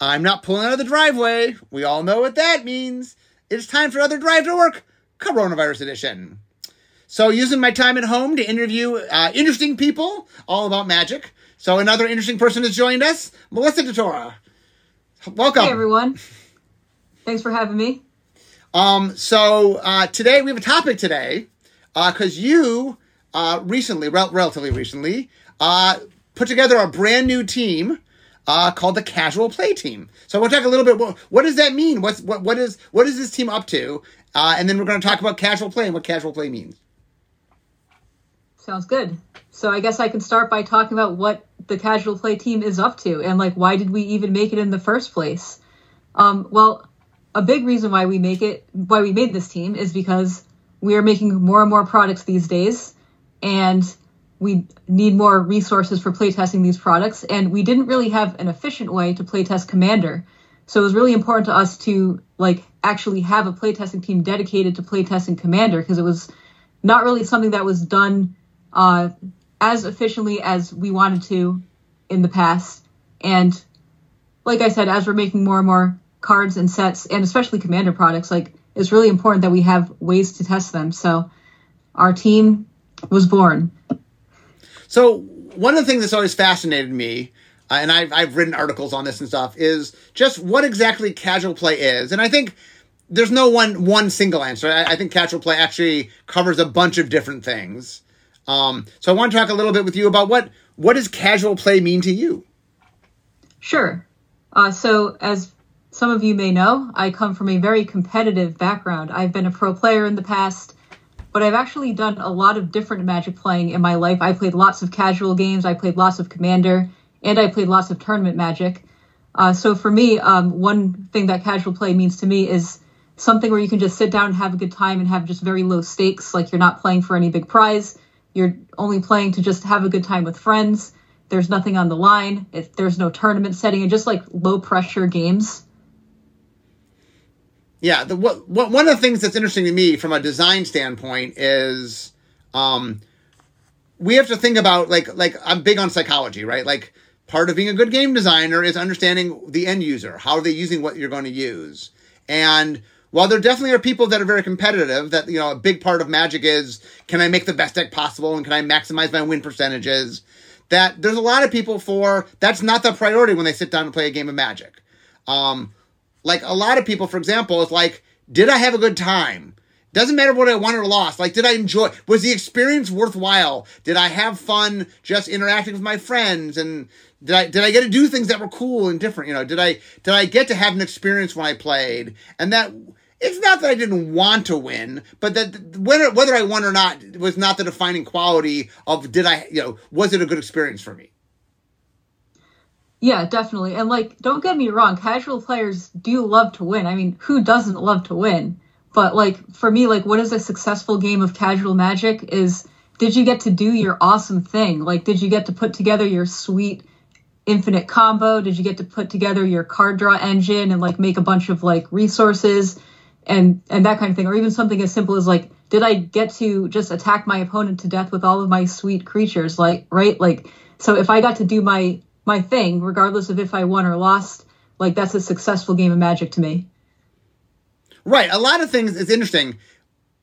I'm not pulling out of the driveway. We all know what that means. It's time for other drive to work, coronavirus edition. So, using my time at home to interview uh, interesting people all about magic. So, another interesting person has joined us, Melissa DeTora. Welcome. Hey, everyone. Thanks for having me. Um, so, uh, today we have a topic today because uh, you uh, recently, rel- relatively recently, uh, put together a brand new team uh, called the Casual Play Team. So I want to talk a little bit. What, what does that mean? What's what what is what is this team up to? Uh, and then we're going to talk about casual play and what casual play means. Sounds good. So I guess I can start by talking about what the Casual Play Team is up to and like why did we even make it in the first place? Um, well, a big reason why we make it, why we made this team, is because we are making more and more products these days, and we need more resources for playtesting these products. And we didn't really have an efficient way to playtest Commander, so it was really important to us to like actually have a playtesting team dedicated to playtesting Commander because it was not really something that was done uh, as efficiently as we wanted to in the past. And like I said, as we're making more and more cards and sets, and especially Commander products, like it's really important that we have ways to test them. So our team was born. So one of the things that's always fascinated me, uh, and I've I've written articles on this and stuff, is just what exactly casual play is. And I think there's no one one single answer. I, I think casual play actually covers a bunch of different things. Um, so I want to talk a little bit with you about what what does casual play mean to you. Sure. Uh, so as some of you may know, I come from a very competitive background. I've been a pro player in the past, but I've actually done a lot of different Magic playing in my life. I played lots of casual games, I played lots of Commander, and I played lots of tournament Magic. Uh, so for me, um, one thing that casual play means to me is something where you can just sit down and have a good time and have just very low stakes. Like you're not playing for any big prize. You're only playing to just have a good time with friends. There's nothing on the line. If there's no tournament setting and just like low pressure games. Yeah, the what, what one of the things that's interesting to me from a design standpoint is um we have to think about like like I'm big on psychology, right? Like part of being a good game designer is understanding the end user. How are they using what you're going to use? And while there definitely are people that are very competitive, that you know a big part of Magic is can I make the best deck possible and can I maximize my win percentages? That there's a lot of people for that's not the priority when they sit down to play a game of Magic. Um, like a lot of people, for example, is like, did I have a good time? Doesn't matter what I won or lost. Like, did I enjoy? Was the experience worthwhile? Did I have fun just interacting with my friends? And did I did I get to do things that were cool and different? You know, did I did I get to have an experience when I played? And that it's not that I didn't want to win, but that whether whether I won or not was not the defining quality of did I you know was it a good experience for me. Yeah, definitely. And like, don't get me wrong, casual players do love to win. I mean, who doesn't love to win? But like for me, like what is a successful game of casual magic is did you get to do your awesome thing? Like did you get to put together your sweet infinite combo? Did you get to put together your card draw engine and like make a bunch of like resources and and that kind of thing? Or even something as simple as like did I get to just attack my opponent to death with all of my sweet creatures? Like right? Like so if I got to do my my thing, regardless of if I won or lost. Like that's a successful game of Magic to me. Right. A lot of things. It's interesting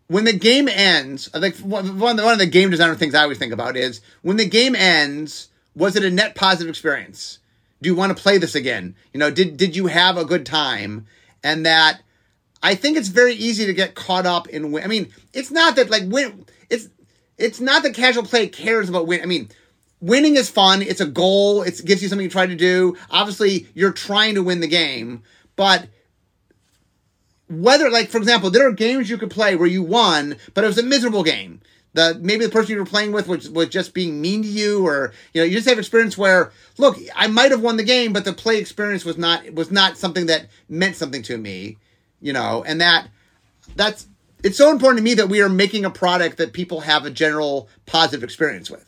when the game ends. I think one one of the game designer things I always think about is when the game ends. Was it a net positive experience? Do you want to play this again? You know, did did you have a good time? And that I think it's very easy to get caught up in win. I mean, it's not that like win. It's it's not that casual play cares about win. I mean, winning is fun. It's a goal. It gives you something to try to do. Obviously, you're trying to win the game, but whether, like, for example, there are games you could play where you won, but it was a miserable game. The, maybe the person you were playing with was, was just being mean to you or you know you just have experience where look i might have won the game but the play experience was not was not something that meant something to me you know and that that's it's so important to me that we are making a product that people have a general positive experience with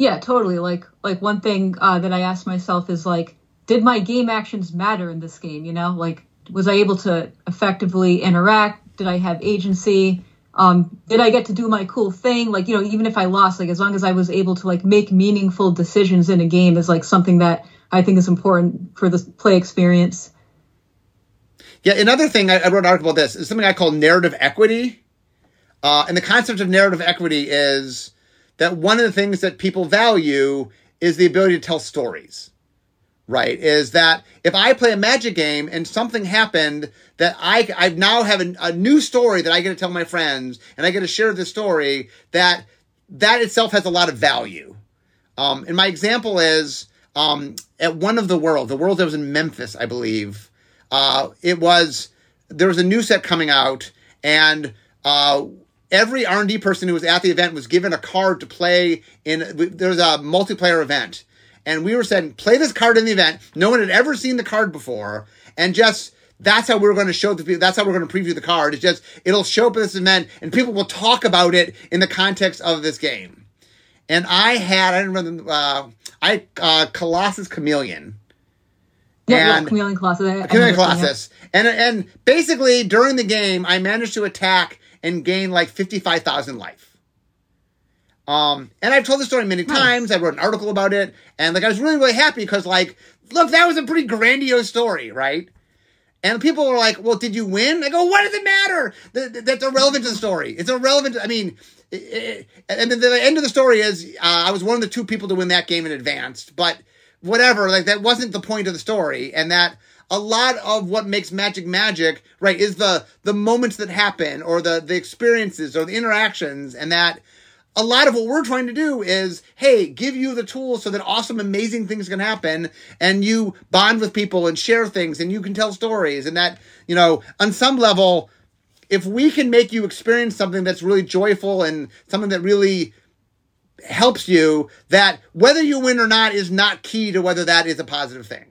yeah, totally. Like like one thing uh, that I asked myself is like, did my game actions matter in this game? You know, like was I able to effectively interact? Did I have agency? Um, did I get to do my cool thing? Like, you know, even if I lost, like as long as I was able to like make meaningful decisions in a game is like something that I think is important for the play experience. Yeah, another thing I, I wrote an article about this is something I call narrative equity. Uh, and the concept of narrative equity is that one of the things that people value is the ability to tell stories right? Is that if i play a magic game and something happened that i i now have a, a, new story that i get to tell my friends and i get to share the story that that itself has a lot of value. Um, and my example is um, at one of the world the world that was in memphis i believe uh, it was there was a new set coming out and uh, every r&d person who was at the event was given a card to play in there was a multiplayer event and we were saying, play this card in the event. No one had ever seen the card before, and just that's how we're going to show the people. That's how we're going to preview the card. It's just it'll show up at this event, and people will talk about it in the context of this game. And I had I didn't remember uh, I uh, Colossus Chameleon. Yeah, and, yeah, Chameleon Colossus. Chameleon Colossus, and and basically during the game, I managed to attack and gain like fifty five thousand life. Um, and I've told the story many times. I wrote an article about it, and like I was really, really happy because, like, look, that was a pretty grandiose story, right? And people were like, "Well, did you win?" I go, "What does it matter? That's irrelevant to the story. It's irrelevant. To, I mean, it, it, and then the end of the story is uh, I was one of the two people to win that game in advance, but whatever. Like that wasn't the point of the story, and that a lot of what makes magic magic, right, is the the moments that happen or the the experiences or the interactions, and that a lot of what we're trying to do is, hey, give you the tools so that awesome, amazing things can happen and you bond with people and share things and you can tell stories and that, you know, on some level, if we can make you experience something that's really joyful and something that really helps you, that whether you win or not is not key to whether that is a positive thing.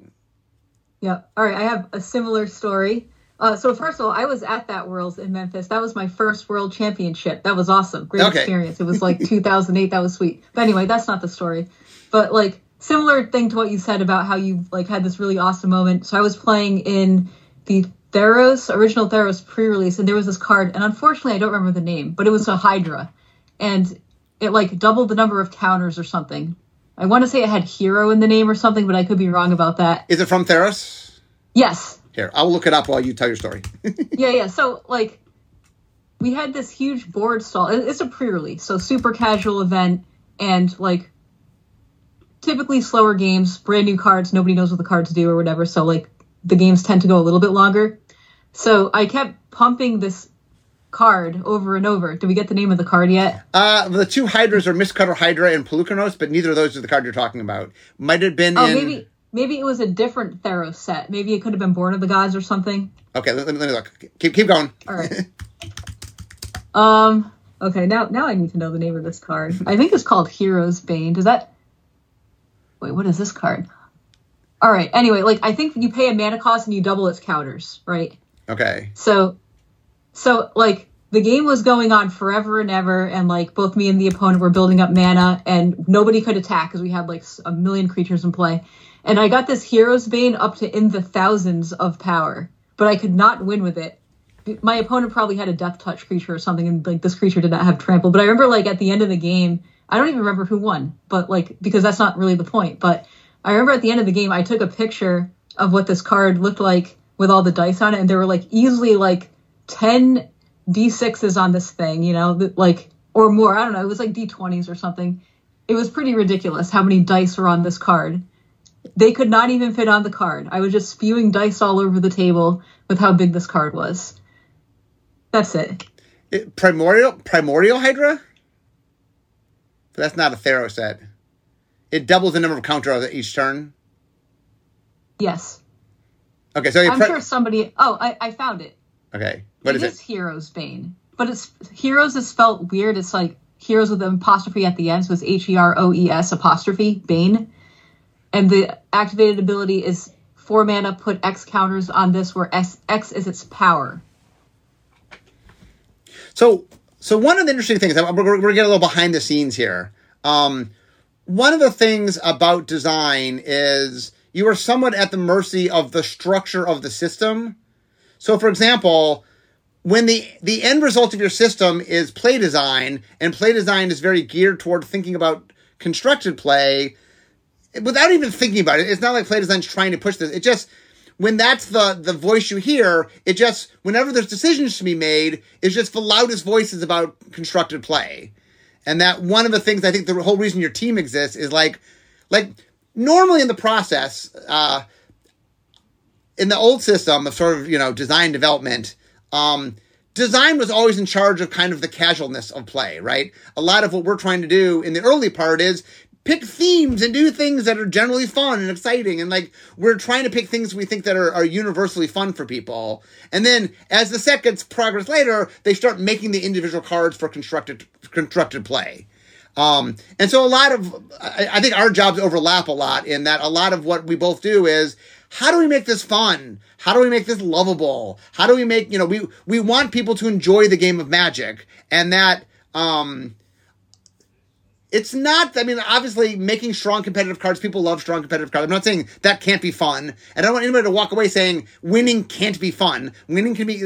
Yeah. All right. I have a similar story. Uh, so first of all, I was at that Worlds in Memphis. That was my first World Championship. That was awesome. Great okay. experience. It was like 2008. That was sweet. But anyway, that's not the story. But like similar thing to what you said about how you like had this really awesome moment. So I was playing in the Theros original Theros pre-release, and there was this card, and unfortunately I don't remember the name, but it was a Hydra, and it like doubled the number of counters or something. I want to say it had hero in the name or something, but I could be wrong about that. Is it from Theros? Yes. Here, I'll look it up while you tell your story. yeah, yeah. So like, we had this huge board stall. It's a pre-release, so super casual event, and like, typically slower games, brand new cards, nobody knows what the cards do or whatever. So like, the games tend to go a little bit longer. So I kept pumping this card over and over. Did we get the name of the card yet? Uh, the two Hydras are Mistcutter Hydra and Polukranos, but neither of those are the card you're talking about. Might have been oh, in... maybe Maybe it was a different Theros set. Maybe it could have been Born of the Gods or something. Okay, let, let me look. Keep keep going. All right. um. Okay. Now now I need to know the name of this card. I think it's called Heroes' Bane. Does that? Wait. What is this card? All right. Anyway, like I think you pay a mana cost and you double its counters, right? Okay. So, so like the game was going on forever and ever, and like both me and the opponent were building up mana, and nobody could attack because we had like a million creatures in play. And I got this Heroes' Bane up to in the thousands of power, but I could not win with it. My opponent probably had a Death Touch creature or something, and like this creature did not have trample. But I remember like at the end of the game, I don't even remember who won, but like because that's not really the point. But I remember at the end of the game, I took a picture of what this card looked like with all the dice on it, and there were like easily like ten d6s on this thing, you know, like or more. I don't know. It was like d20s or something. It was pretty ridiculous how many dice were on this card. They could not even fit on the card. I was just spewing dice all over the table with how big this card was. That's it. it primordial primordial Hydra? But That's not a Theros set. It doubles the number of counters each turn. Yes. Okay, so I'm pre- sure somebody. Oh, I, I found it. Okay, what it is, is it? Heroes' Bane, but it's Heroes is spelled weird. It's like Heroes with an apostrophe at the end, so it's H E R O E S apostrophe Bane and the activated ability is four mana. Put X counters on this, where S, X is its power. So, so one of the interesting things we're, we're going to get a little behind the scenes here. Um, one of the things about design is you are somewhat at the mercy of the structure of the system. So, for example, when the the end result of your system is play design and play design is very geared toward thinking about constructed play without even thinking about it it's not like play design's trying to push this. It just when that's the the voice you hear it just whenever there's decisions to be made it's just the loudest voices about constructed play. And that one of the things i think the whole reason your team exists is like like normally in the process uh in the old system of sort of you know design development um, design was always in charge of kind of the casualness of play, right? A lot of what we're trying to do in the early part is pick themes and do things that are generally fun and exciting. And like, we're trying to pick things we think that are, are universally fun for people. And then as the gets progress later, they start making the individual cards for constructed, constructed play. Um, and so a lot of, I, I think our jobs overlap a lot in that a lot of what we both do is how do we make this fun? How do we make this lovable? How do we make, you know, we, we want people to enjoy the game of magic and that, um, it's not, I mean, obviously making strong competitive cards, people love strong competitive cards. I'm not saying that can't be fun. And I don't want anybody to walk away saying winning can't be fun. Winning can be,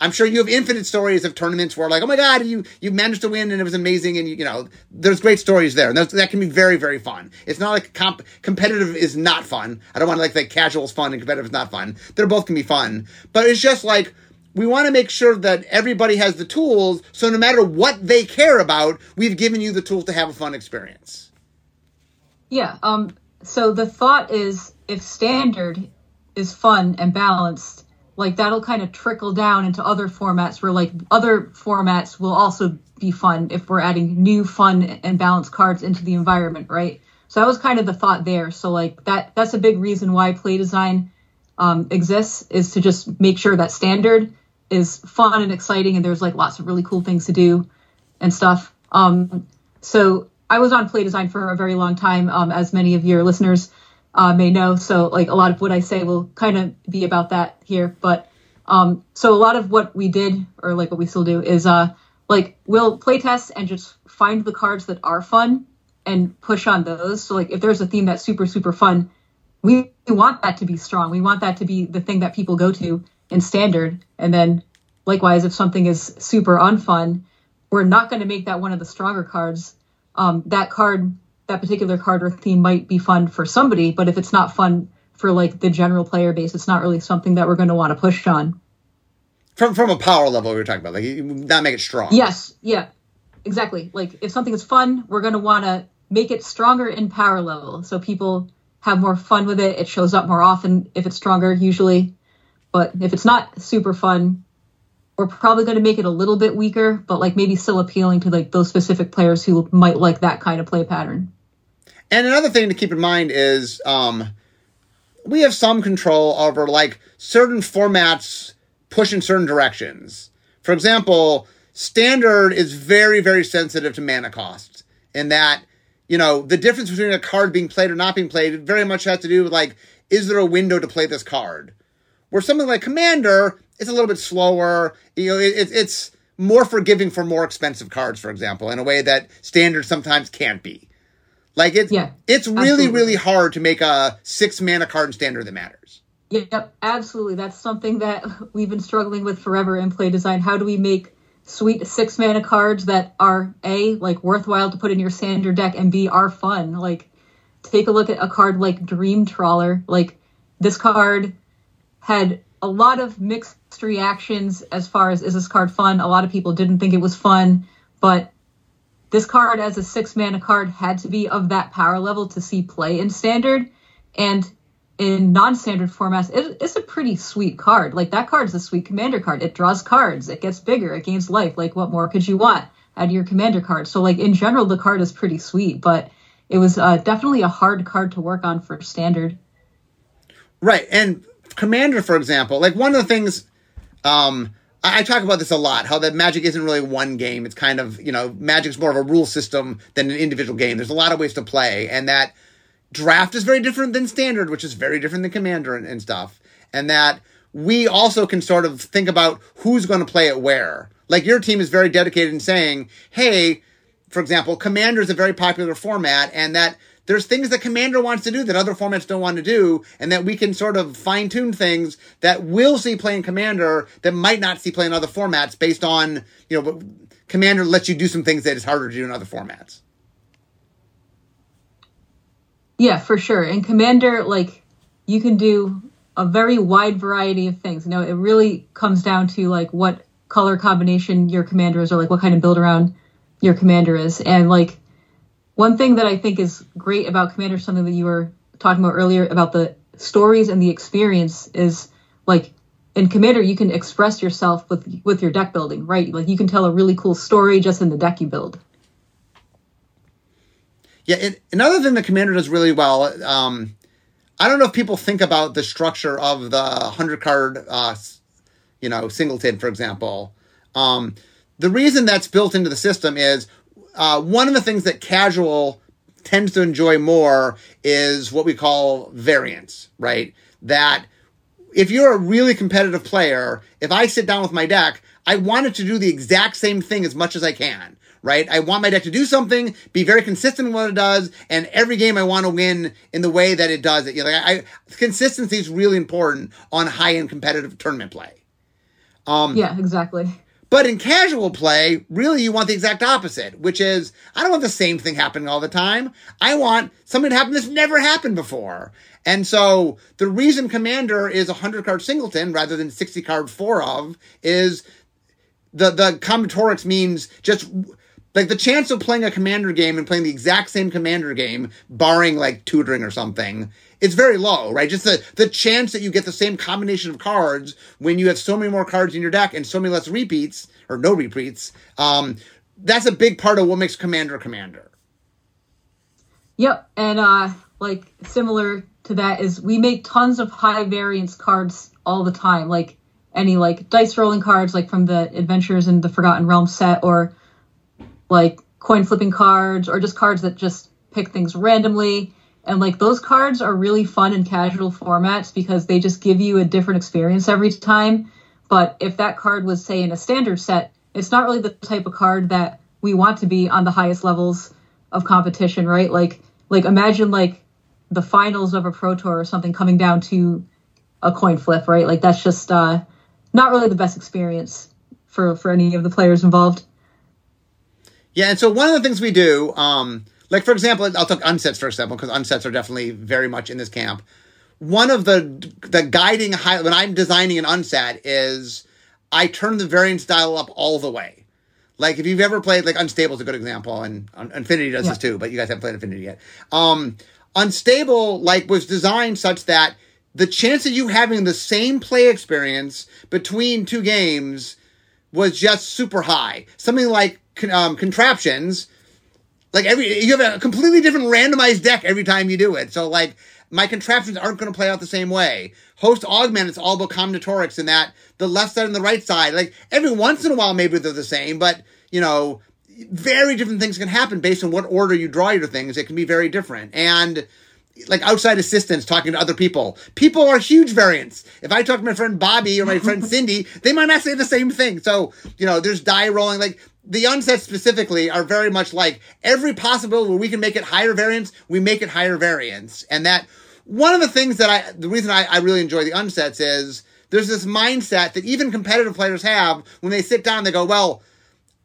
I'm sure you have infinite stories of tournaments where like, oh my God, you, you managed to win and it was amazing. And you, you know, there's great stories there. And that can be very, very fun. It's not like comp, competitive is not fun. I don't want to like, like casual is fun and competitive is not fun. They're both can be fun, but it's just like, we want to make sure that everybody has the tools so no matter what they care about we've given you the tools to have a fun experience. Yeah um so the thought is if standard is fun and balanced like that'll kind of trickle down into other formats where like other formats will also be fun if we're adding new fun and balanced cards into the environment right? So that was kind of the thought there. So like that that's a big reason why play design um, exists is to just make sure that standard is fun and exciting and there's like lots of really cool things to do and stuff. Um, so I was on play design for a very long time, um, as many of your listeners uh, may know. So like a lot of what I say will kind of be about that here. But um, so a lot of what we did, or like what we still do, is uh, like we'll play test and just find the cards that are fun and push on those. So like if there's a theme that's super super fun, we want that to be strong. We want that to be the thing that people go to in standard. And then likewise, if something is super unfun, we're not going to make that one of the stronger cards. Um, that card, that particular card or theme might be fun for somebody, but if it's not fun for like the general player base, it's not really something that we're going to want to push on. From from a power level, we were talking about, like not make it strong. Yes, yeah, exactly. Like if something is fun, we're going to want to make it stronger in power level, so people have more fun with it. It shows up more often if it's stronger, usually. But if it's not super fun, we're probably going to make it a little bit weaker, but like maybe still appealing to like those specific players who might like that kind of play pattern. And another thing to keep in mind is um, we have some control over like certain formats push in certain directions. For example, standard is very, very sensitive to mana costs in that, you know, the difference between a card being played or not being played very much has to do with like, is there a window to play this card? Where something like Commander is a little bit slower. You know, it, it's more forgiving for more expensive cards, for example, in a way that standard sometimes can't be. Like it's yeah, it's really absolutely. really hard to make a six mana card in standard that matters. Yep, absolutely. That's something that we've been struggling with forever in play design. How do we make sweet six mana cards that are a like worthwhile to put in your standard deck and b are fun? Like take a look at a card like Dream Trawler. Like this card had a lot of mixed reactions as far as is this card fun? A lot of people didn't think it was fun, but this card as a six mana card had to be of that power level to see play in standard. And in non-standard formats, it, it's a pretty sweet card. Like that card is a sweet commander card. It draws cards. It gets bigger. It gains life. Like what more could you want out of your commander card? So like in general, the card is pretty sweet, but it was uh, definitely a hard card to work on for standard. Right, and Commander, for example, like one of the things, um, I, I talk about this a lot, how that Magic isn't really one game. It's kind of, you know, Magic's more of a rule system than an individual game. There's a lot of ways to play, and that draft is very different than standard, which is very different than Commander and, and stuff. And that we also can sort of think about who's going to play it where. Like your team is very dedicated in saying, hey, for example, Commander is a very popular format, and that there's things that Commander wants to do that other formats don't want to do, and that we can sort of fine tune things that we'll see play in Commander that might not see play in other formats based on, you know, Commander lets you do some things that is harder to do in other formats. Yeah, for sure. And Commander, like, you can do a very wide variety of things. You know, it really comes down to like what color combination your commander is or like what kind of build around your commander is. And like one thing that I think is great about Commander, something that you were talking about earlier about the stories and the experience is like in Commander, you can express yourself with with your deck building, right? Like you can tell a really cool story just in the deck you build. Yeah, another thing that Commander does really well. Um, I don't know if people think about the structure of the hundred card, uh, you know, singleton, for example. Um, the reason that's built into the system is uh, one of the things that casual tends to enjoy more is what we call variance, right? That if you're a really competitive player, if I sit down with my deck, I want it to do the exact same thing as much as I can, right? I want my deck to do something, be very consistent in what it does, and every game I want to win in the way that it does it. You know, like I, consistency is really important on high end competitive tournament play. Um, yeah, exactly. But in casual play, really you want the exact opposite, which is I don't want the same thing happening all the time. I want something to happen that's never happened before. And so the reason Commander is a 100 card singleton rather than 60 card four of is the, the combinatorics means just like the chance of playing a commander game and playing the exact same commander game, barring like tutoring or something, it's very low, right? Just the, the chance that you get the same combination of cards when you have so many more cards in your deck and so many less repeats or no repeats. Um, that's a big part of what makes Commander Commander. Yep, and uh, like similar to that is we make tons of high variance cards all the time, like any like dice rolling cards, like from the Adventures in the Forgotten Realms set, or like coin flipping cards, or just cards that just pick things randomly. And like those cards are really fun in casual formats because they just give you a different experience every time. But if that card was, say, in a standard set, it's not really the type of card that we want to be on the highest levels of competition, right? Like, like imagine like the finals of a pro tour or something coming down to a coin flip, right? Like that's just uh, not really the best experience for for any of the players involved. Yeah, and so one of the things we do, um, like for example, I'll talk unsets for example, because unsets are definitely very much in this camp. One of the the guiding high when I'm designing an unset is I turn the variance dial up all the way. Like if you've ever played like Unstable is a good example, and Infinity does yeah. this too, but you guys haven't played Infinity yet. Um, Unstable like was designed such that the chance of you having the same play experience between two games was just super high. Something like um, contraptions like every you have a completely different randomized deck every time you do it. So like my contraptions aren't going to play out the same way. Host augment, it's all about combinatorics and that the left side and the right side. Like every once in a while, maybe they're the same, but you know, very different things can happen based on what order you draw your things. It can be very different. And like outside assistance talking to other people. People are huge variants. If I talk to my friend Bobby or my friend Cindy, they might not say the same thing. So, you know, there's die rolling. Like the unsets specifically are very much like every possibility where we can make it higher variance, we make it higher variance. And that one of the things that I, the reason I, I really enjoy the unsets is there's this mindset that even competitive players have when they sit down, they go, well,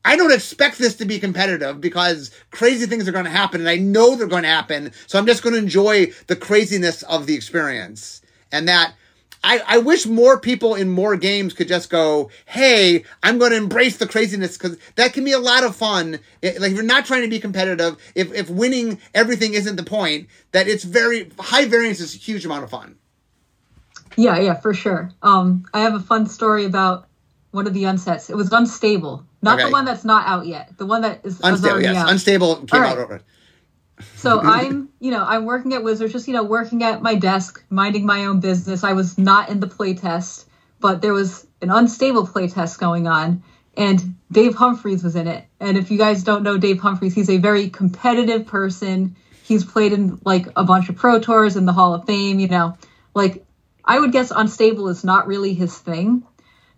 I don't expect this to be competitive because crazy things are going to happen and I know they're going to happen. So I'm just going to enjoy the craziness of the experience. And that I, I wish more people in more games could just go, hey, I'm going to embrace the craziness because that can be a lot of fun. It, like if you're not trying to be competitive, if, if winning everything isn't the point, that it's very high variance is a huge amount of fun. Yeah, yeah, for sure. Um, I have a fun story about one of the unsets. It was unstable, not okay. the one that's not out yet. The one that is unstable. Yes, out. unstable came right. out so I'm, you know, I'm working at Wizards, just, you know, working at my desk, minding my own business. I was not in the playtest, but there was an unstable playtest going on, and Dave Humpherys was in it. And if you guys don't know Dave Humpherys, he's a very competitive person. He's played in like a bunch of pro tours in the Hall of Fame, you know. Like I would guess unstable is not really his thing.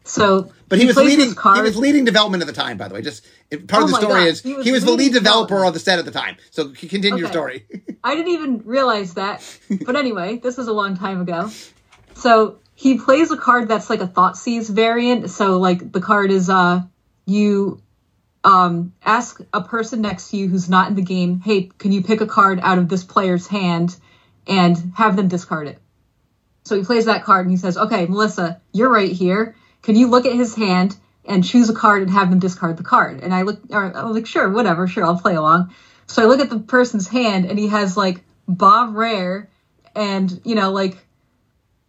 So, but he, was leading. He was leading development at the time, by the way. Just part Oh of the story God, is he was he was the lead developer of the set at the time. So continue your story. I didn't even realize that. But anyway, this was a long time ago. So he plays a card that's like a Thoughtseize variant. So like the card is uh you um ask a person next to you who's not in the game, hey, can you pick a card out of this player's hand and have them discard it? So he plays that card and he says, Okay, Melissa, you're right here. Can you look at his hand and choose a card and have them discard the card? And I look, or I'm like, sure, whatever, sure, I'll play along. So I look at the person's hand and he has like bomb rare and, you know, like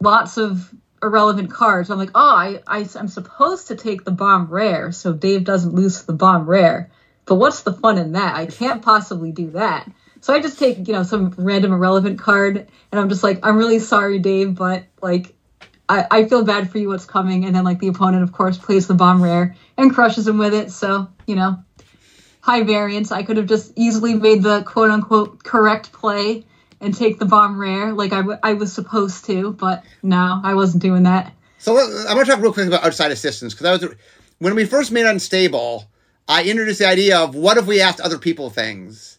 lots of irrelevant cards. I'm like, oh, I, I, I'm supposed to take the bomb rare so Dave doesn't lose the bomb rare. But what's the fun in that? I can't possibly do that. So I just take, you know, some random irrelevant card and I'm just like, I'm really sorry, Dave, but like, I, I feel bad for you what's coming. And then like the opponent, of course, plays the bomb rare and crushes him with it. So, you know, high variance. I could have just easily made the quote unquote correct play and take the bomb rare like I, w- I was supposed to, but no, I wasn't doing that. So I'm going to talk real quick about outside assistance because I was when we first made Unstable, I introduced the idea of what if we asked other people things,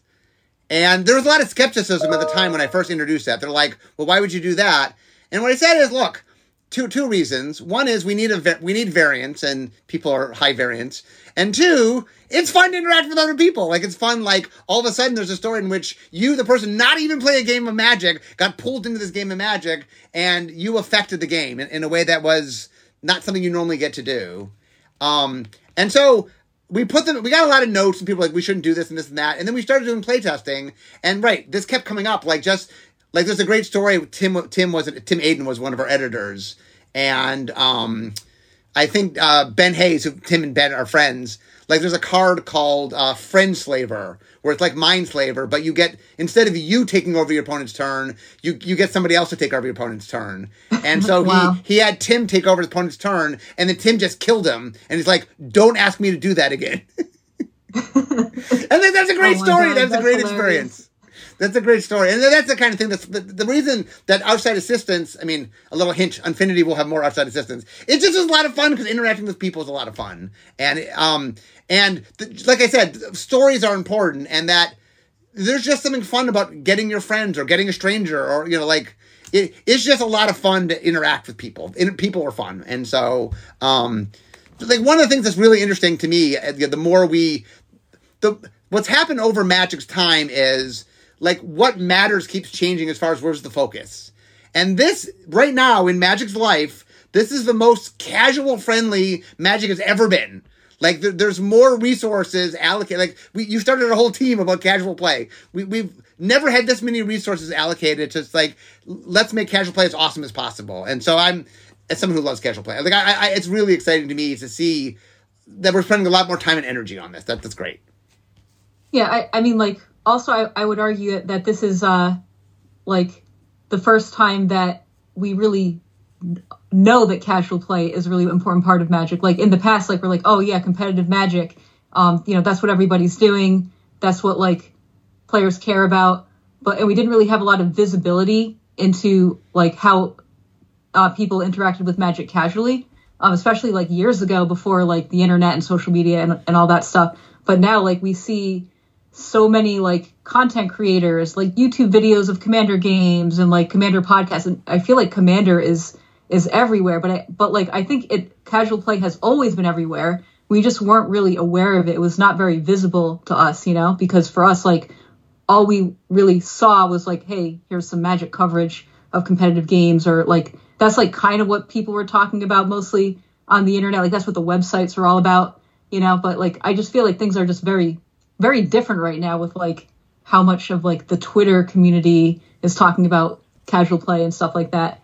and there was a lot of skepticism at the time when I first introduced that. They're like, "Well, why would you do that?" And what I said is, "Look, two two reasons. One is we need a we need variance, and people are high variance, and two, it's fun to interact with other people. Like it's fun. Like all of a sudden, there's a story in which you, the person not even playing a game of Magic, got pulled into this game of Magic, and you affected the game in, in a way that was not something you normally get to do. Um, and so we put them, we got a lot of notes and people like, we shouldn't do this and this and that. And then we started doing playtesting. And right, this kept coming up. Like just, like there's a great story. Tim, Tim was, Tim Aten was one of our editors. And, um, I think, uh, Ben Hayes, who Tim and Ben are friends, like there's a card called, uh, Friend Slaver, where it's like Mindslaver, but you get, instead of you taking over your opponent's turn, you, you get somebody else to take over your opponent's turn. And so Wow. he, he had Tim take over his opponent's turn, and then Tim just killed him. And he's like, "Don't ask me to do that again." and then that's a great Oh story. God, that's, a great hilarious. experience. That's a great story, and that's the kind of thing that's the, the reason that outside assistance. I mean, a little hint: Infinity will have more outside assistance. It just is a lot of fun because interacting with people is a lot of fun, and um, and the, like I said, stories are important, and that there's just something fun about getting your friends or getting a stranger or you know like it, it's just a lot of fun to interact with people people are fun and so um like one of the things that's really interesting to me uh, the more we the what's happened over magic's time is like what matters keeps changing as far as where's the focus and this right now in magic's life this is the most casual friendly magic has ever been like there, there's more resources allocated. Like we, you started a whole team about casual play. We, we've never had this many resources allocated to like let's make casual play as awesome as possible. And so I'm as someone who loves casual play, like I, I it's really exciting to me to see that we're spending a lot more time and energy on this. That that's great. Yeah, I, I mean, like, also, I, I would argue that, this is, uh, like, the first time that we really know that casual play is a really important part of Magic. Like, in the past, like, we're like, oh, yeah, competitive Magic, um, you know, that's what everybody's doing. That's what, like, players care about. But, and we didn't really have a lot of visibility into, like, how uh, people interacted with Magic casually, um, especially like years ago before like the internet and social media and, and all that stuff. But now like we see so many like content creators, like YouTube videos of Commander games and like Commander podcasts, and I feel like Commander is is everywhere. But I, but like I think it casual play has always been everywhere. We just weren't really aware of it. It was not very visible to us, you know, because for us like all we really saw was like, hey, here's some magic coverage of competitive games, or like that's like kind of what people were talking about mostly on the internet. Like that's what the websites are all about, you know. But like I just feel like things are just very, very different right now with like how much of like the Twitter community is talking about casual play and stuff like that.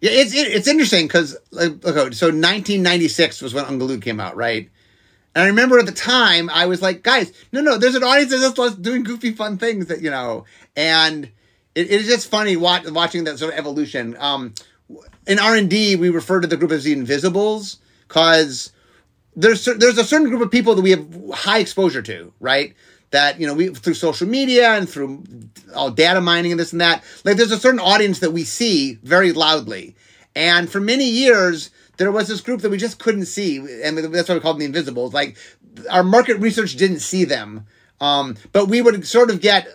Yeah, it's it, it's interesting because like okay, so 1996 was when Unglued came out, right? And I remember at the time I was like, guys, no, no, there's an audience that just doing goofy, fun things that you know, and it, it is just funny watch, watching that sort of evolution. Um, in R and D, we refer to the group as the Invisibles because there's there's a certain group of people that we have high exposure to, right? That you know we through social media and through all data mining and this and that. Like there's a certain audience that we see very loudly, and for many years there was this group that we just couldn't see, and that's why we called them the Invisibles. Like our market research didn't see them, um, but we would sort of get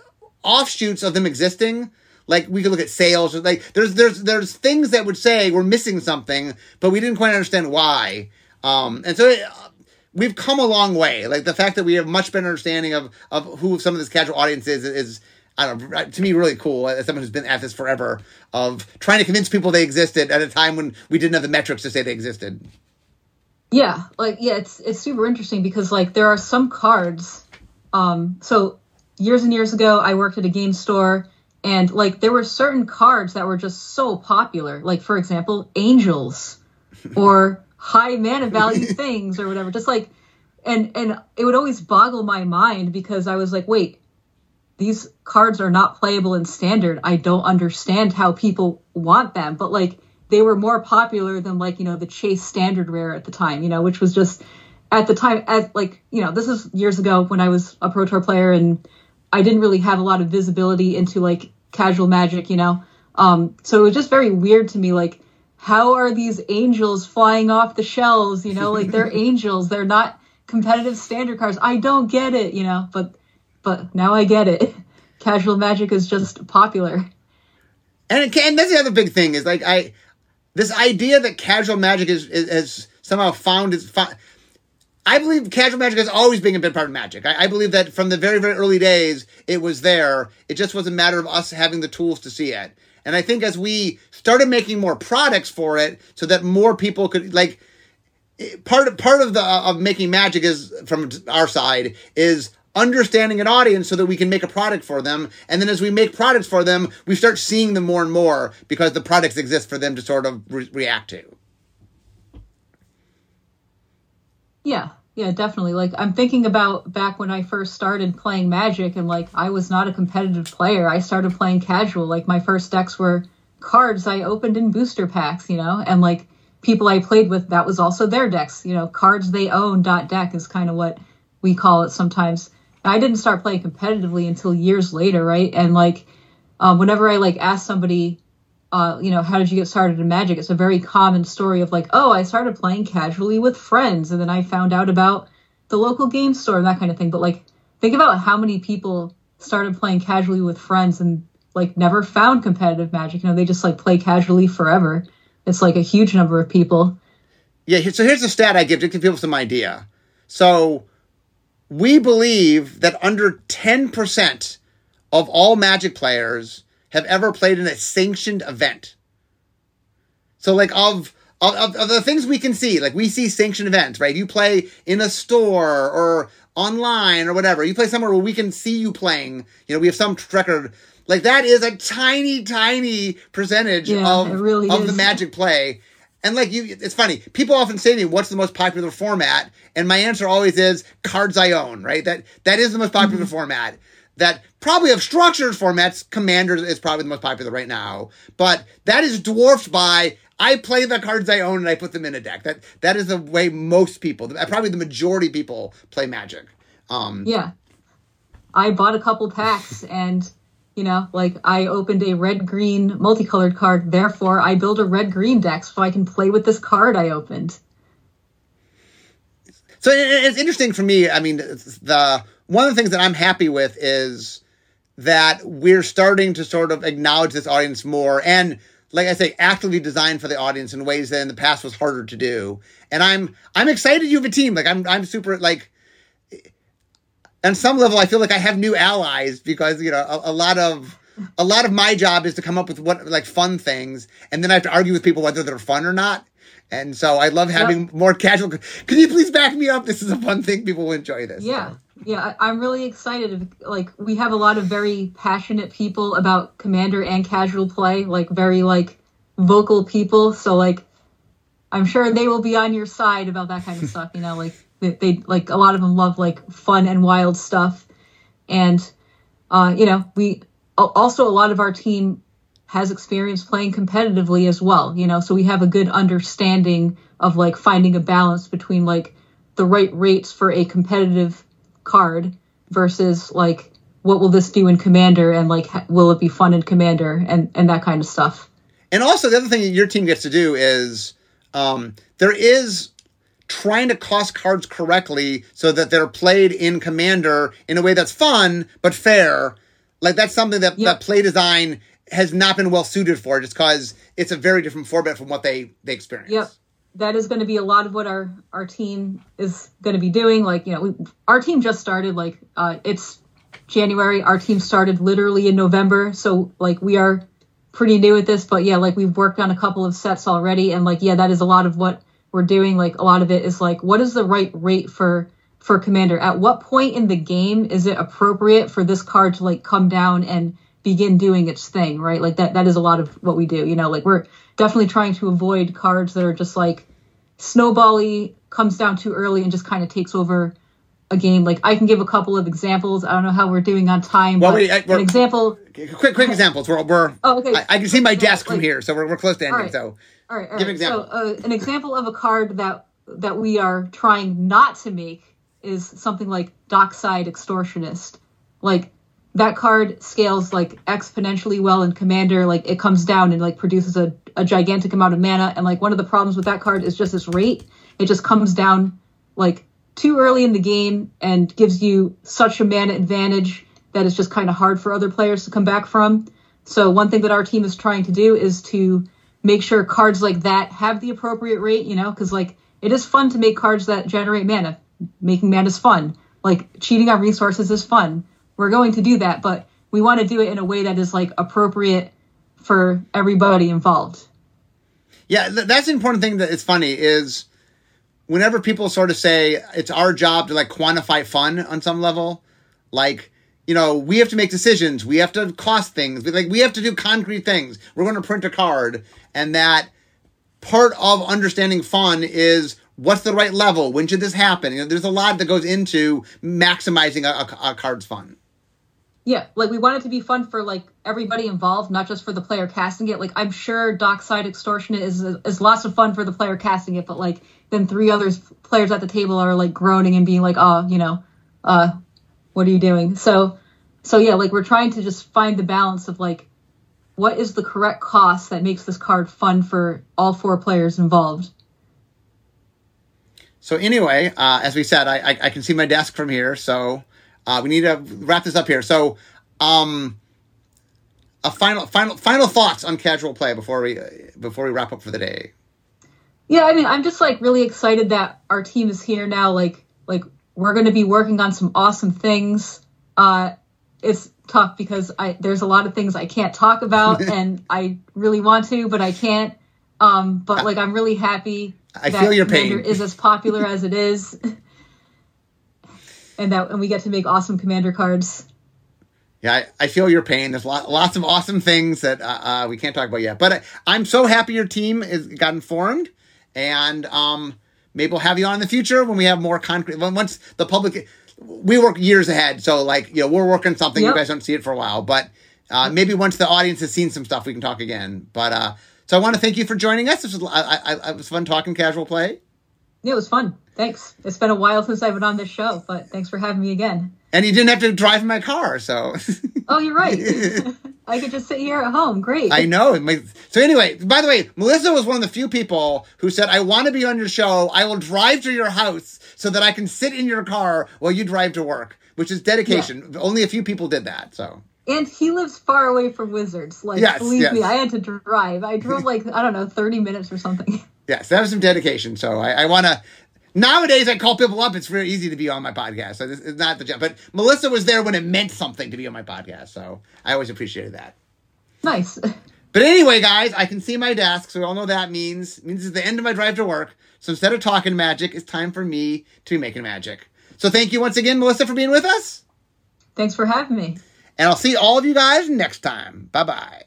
offshoots of them existing. Like we could look at sales, or like there's there's there's things that would say we're missing something, but we didn't quite understand why. Um, and so it, we've come a long way. Like the fact that we have much better understanding of of who some of this casual audience is is I don't know, to me really cool as someone who's been at this forever of trying to convince people they existed at a time when we didn't have the metrics to say they existed. Yeah, like yeah, it's it's super interesting because like there are some cards. Um, so years and years ago, I worked at a game store, and like there were certain cards that were just so popular. Like for example, angels, or high mana value things, or whatever. Just like, and and it would always boggle my mind because I was like, wait, these cards are not playable in standard. I don't understand how people want them, but like they were more popular than like, you know, the chase standard rare at the time, you know, which was just at the time as like, you know, this is years ago when I was a Pro Tour player and I didn't really have a lot of visibility into like casual magic, you know. Um so it was just very weird to me like how are these angels flying off the shelves, you know, like they're angels, they're not competitive standard cards. I don't get it, you know, but but now I get it. Casual magic is just popular. And it can, and that's the other big thing is like I, this idea that casual magic is, is has somehow found its. I believe casual magic has always been a big part of magic. I, I, believe that from the very very early days it was there. It just was a matter of us having the tools to see it. And I think as we started making more products for it, so that more people could like part of part of the uh, of making magic is from our side is understanding an audience so that we can make a product for them. And then as we make products for them, we start seeing them more and more because the products exist for them to sort of re- react to. Yeah, yeah, definitely. Like I'm thinking about back when I first started playing Magic and like I was not a competitive player. I started playing casual. Like my first decks were cards I opened in booster packs, you know, and like people I played with, that was also their decks, you know, cards they own dot deck is kind of what we call it sometimes. I didn't start playing competitively until years later, right? And like, uh, whenever I like ask somebody, uh, you know, how did you get started in Magic? It's a very common story of like, oh, I started playing casually with friends, and then I found out about the local game store and that kind of thing. But like, think about how many people started playing casually with friends and like never found competitive Magic. You know, they just like play casually forever. It's like a huge number of people. Yeah. So here's a stat I give to give people some idea. So we believe that under 10% of all Magic players have ever played in a sanctioned event. So, like, of, of, of the things we can see, like, we see sanctioned events, right? You play in a store or online or whatever. You play somewhere where we can see you playing. You know, we have some record. Like, that is a tiny, tiny percentage yeah, of, really of the Magic play. And like you, it's funny. People often say to me, "What's the most popular format?" And my answer always is cards I own. Right? That that is the most popular mm-hmm. format. That probably of structured formats, Commander is probably the most popular right now. But that is dwarfed by I play the cards I own and I put them in a deck. That that is the way most people, probably the majority people, play Magic. Um, yeah, I bought a couple packs and you know, like I opened a red green multicolored card, therefore I build a red green deck so I can play with this card I opened. So it's interesting for me. I mean, the one of the things that I'm happy with is that we're starting to sort of acknowledge this audience more and like I say, actively design for the audience in ways that in the past was harder to do. And I'm I'm excited you have a team. Like I'm I'm super like on some level, I feel like I have new allies because you know a, a, lot of a lot of my job is to come up with what like fun things, and then I have to argue with people whether they're fun or not. And so I love having more casual. Can you please back me up? This is a fun thing. People will enjoy this. Yeah. So. Yeah, I'm really excited. Like we have a lot of very passionate people about commander and casual play, like very like vocal people. So like I'm sure they will be on your side about that kind of stuff, you know, like they, they like a lot of them love like fun and wild stuff, and uh, you know we also a lot of our team has experience playing competitively as well. You know, so we have a good understanding of like finding a balance between like the right rates for a competitive card versus like what will this do in commander and like will it be fun in commander and and that kind of stuff and also the other thing your team gets to do is um, there is trying to cost cards correctly so that they're played in Commander in a way that's fun but fair. Like that's something that, Yep. that play design has not been well suited for, just because it's a very different format from what they they experience. Yep. That is going to be a lot of what our our team is going to be doing. Like you know, we, our team just started. Like uh, it's January. Our team started literally in November. So like we are pretty new at this. But yeah, like we've worked on a couple of sets already, and like yeah, that is a lot of what we're doing. Like a lot of it is like what is the right rate for for commander? At what point in the game is it appropriate for this card to like come down and begin doing its thing, right? Like that that is a lot of what we do. You know, like we're definitely trying to avoid cards that are just like snowbally comes down too early and just kind of takes over a game. Like I can give a couple of examples. I don't know how we're doing on time, Well, but wait, I- an example. Quick, quick examples. We're, we're Oh, okay. I, I can see my desk from here, so we're, we're close to ending. right. So All right, all Give an right. So, uh, an example of a card that that we are trying not to make is something like Dockside Extortionist. Like that card scales like exponentially well in Commander. Like it comes down and like produces a, a gigantic amount of mana. And like one of the problems with that card is just its rate. It just comes down like too early in the game and gives you such a mana advantage that it's just kind of hard for other players to come back from. So one thing that our team is trying to do is to make sure cards like that have the appropriate rate, you know, because like it is fun to make cards that generate mana. Making mana is fun. Like cheating on resources is fun. We're going to do that, but we want to do it in a way that is like appropriate for everybody involved. Yeah, th- that's the important thing that it's funny is whenever people sort of say it's our job to like quantify fun on some level, like you know we have to make decisions, we have to cost things, we, like we have to do concrete things. We're going to print a card, and that part of understanding fun is what's the right level, when should this happen? You know, there's a lot that goes into maximizing a, a, a card's fun. Yeah, like we want it to be fun for like everybody involved, not just for the player casting it. Like I'm sure Dockside Extortionist is is lots of fun for the player casting it, but like then three others players at the table are like groaning and being like, "Oh, you know, uh, what are you doing?" So, so yeah, like we're trying to just find the balance of like what is the correct cost that makes this card fun for all four players involved. So anyway, uh, as we said, I, I I can see my desk from here, so uh, we need to wrap this up here. So, um, a final final final thoughts on casual play before we before we wrap up for the day. Yeah, I mean, I'm just like really excited that our team is here now. Like, like we're going to be working on some awesome things. Uh, it's tough because I there's a lot of things I can't talk about, and I really want to, but I can't. Um, but like, I'm really happy. I that feel your Commander pain. is as popular as it is, and that and we get to make awesome Commander cards. Yeah, I, I feel your pain. There's lot, lots of awesome things that uh, uh, we can't talk about yet. But I, I'm so happy your team is got informed, and um, maybe we'll have you on in the future when we have more concrete. when- Once the public, we work years ahead, so like you know we're working something. You guys don't see it for a while, but uh, maybe once the audience has seen some stuff, we can talk again. But uh, so I want to thank you for joining us. This was I, I, it was fun talking casual play, Yeah, it was fun. Thanks. It's been a while since I've been on this show, but thanks for having me again. and you didn't have to drive my car, so. Oh, you're right. I could just sit here at home. Great. I know. So anyway, by the way, Melissa was one of the few people who said, "I want to be on your show. I will drive to your house so that I can sit in your car while you drive to work." Which is dedication. Only a few people did that. So And he lives far away from Wizards. Like, Yes, believe yes. me, I had to drive. I drove like I don't know, thirty minutes or something. yes, that was some dedication. So I, I want to. Nowadays, I call people up. It's very easy to be on my podcast. So this is not the job. But Melissa was there when it meant something to be on my podcast. So I always appreciated that. nice. But anyway, guys, I can see my desk, so we all know that means it means it's the end of my drive to work. So instead of talking magic, it's time for me to be making magic. So thank you once again, Melissa, for being with us. Thanks for having me. And I'll see all of you guys next time. Bye bye.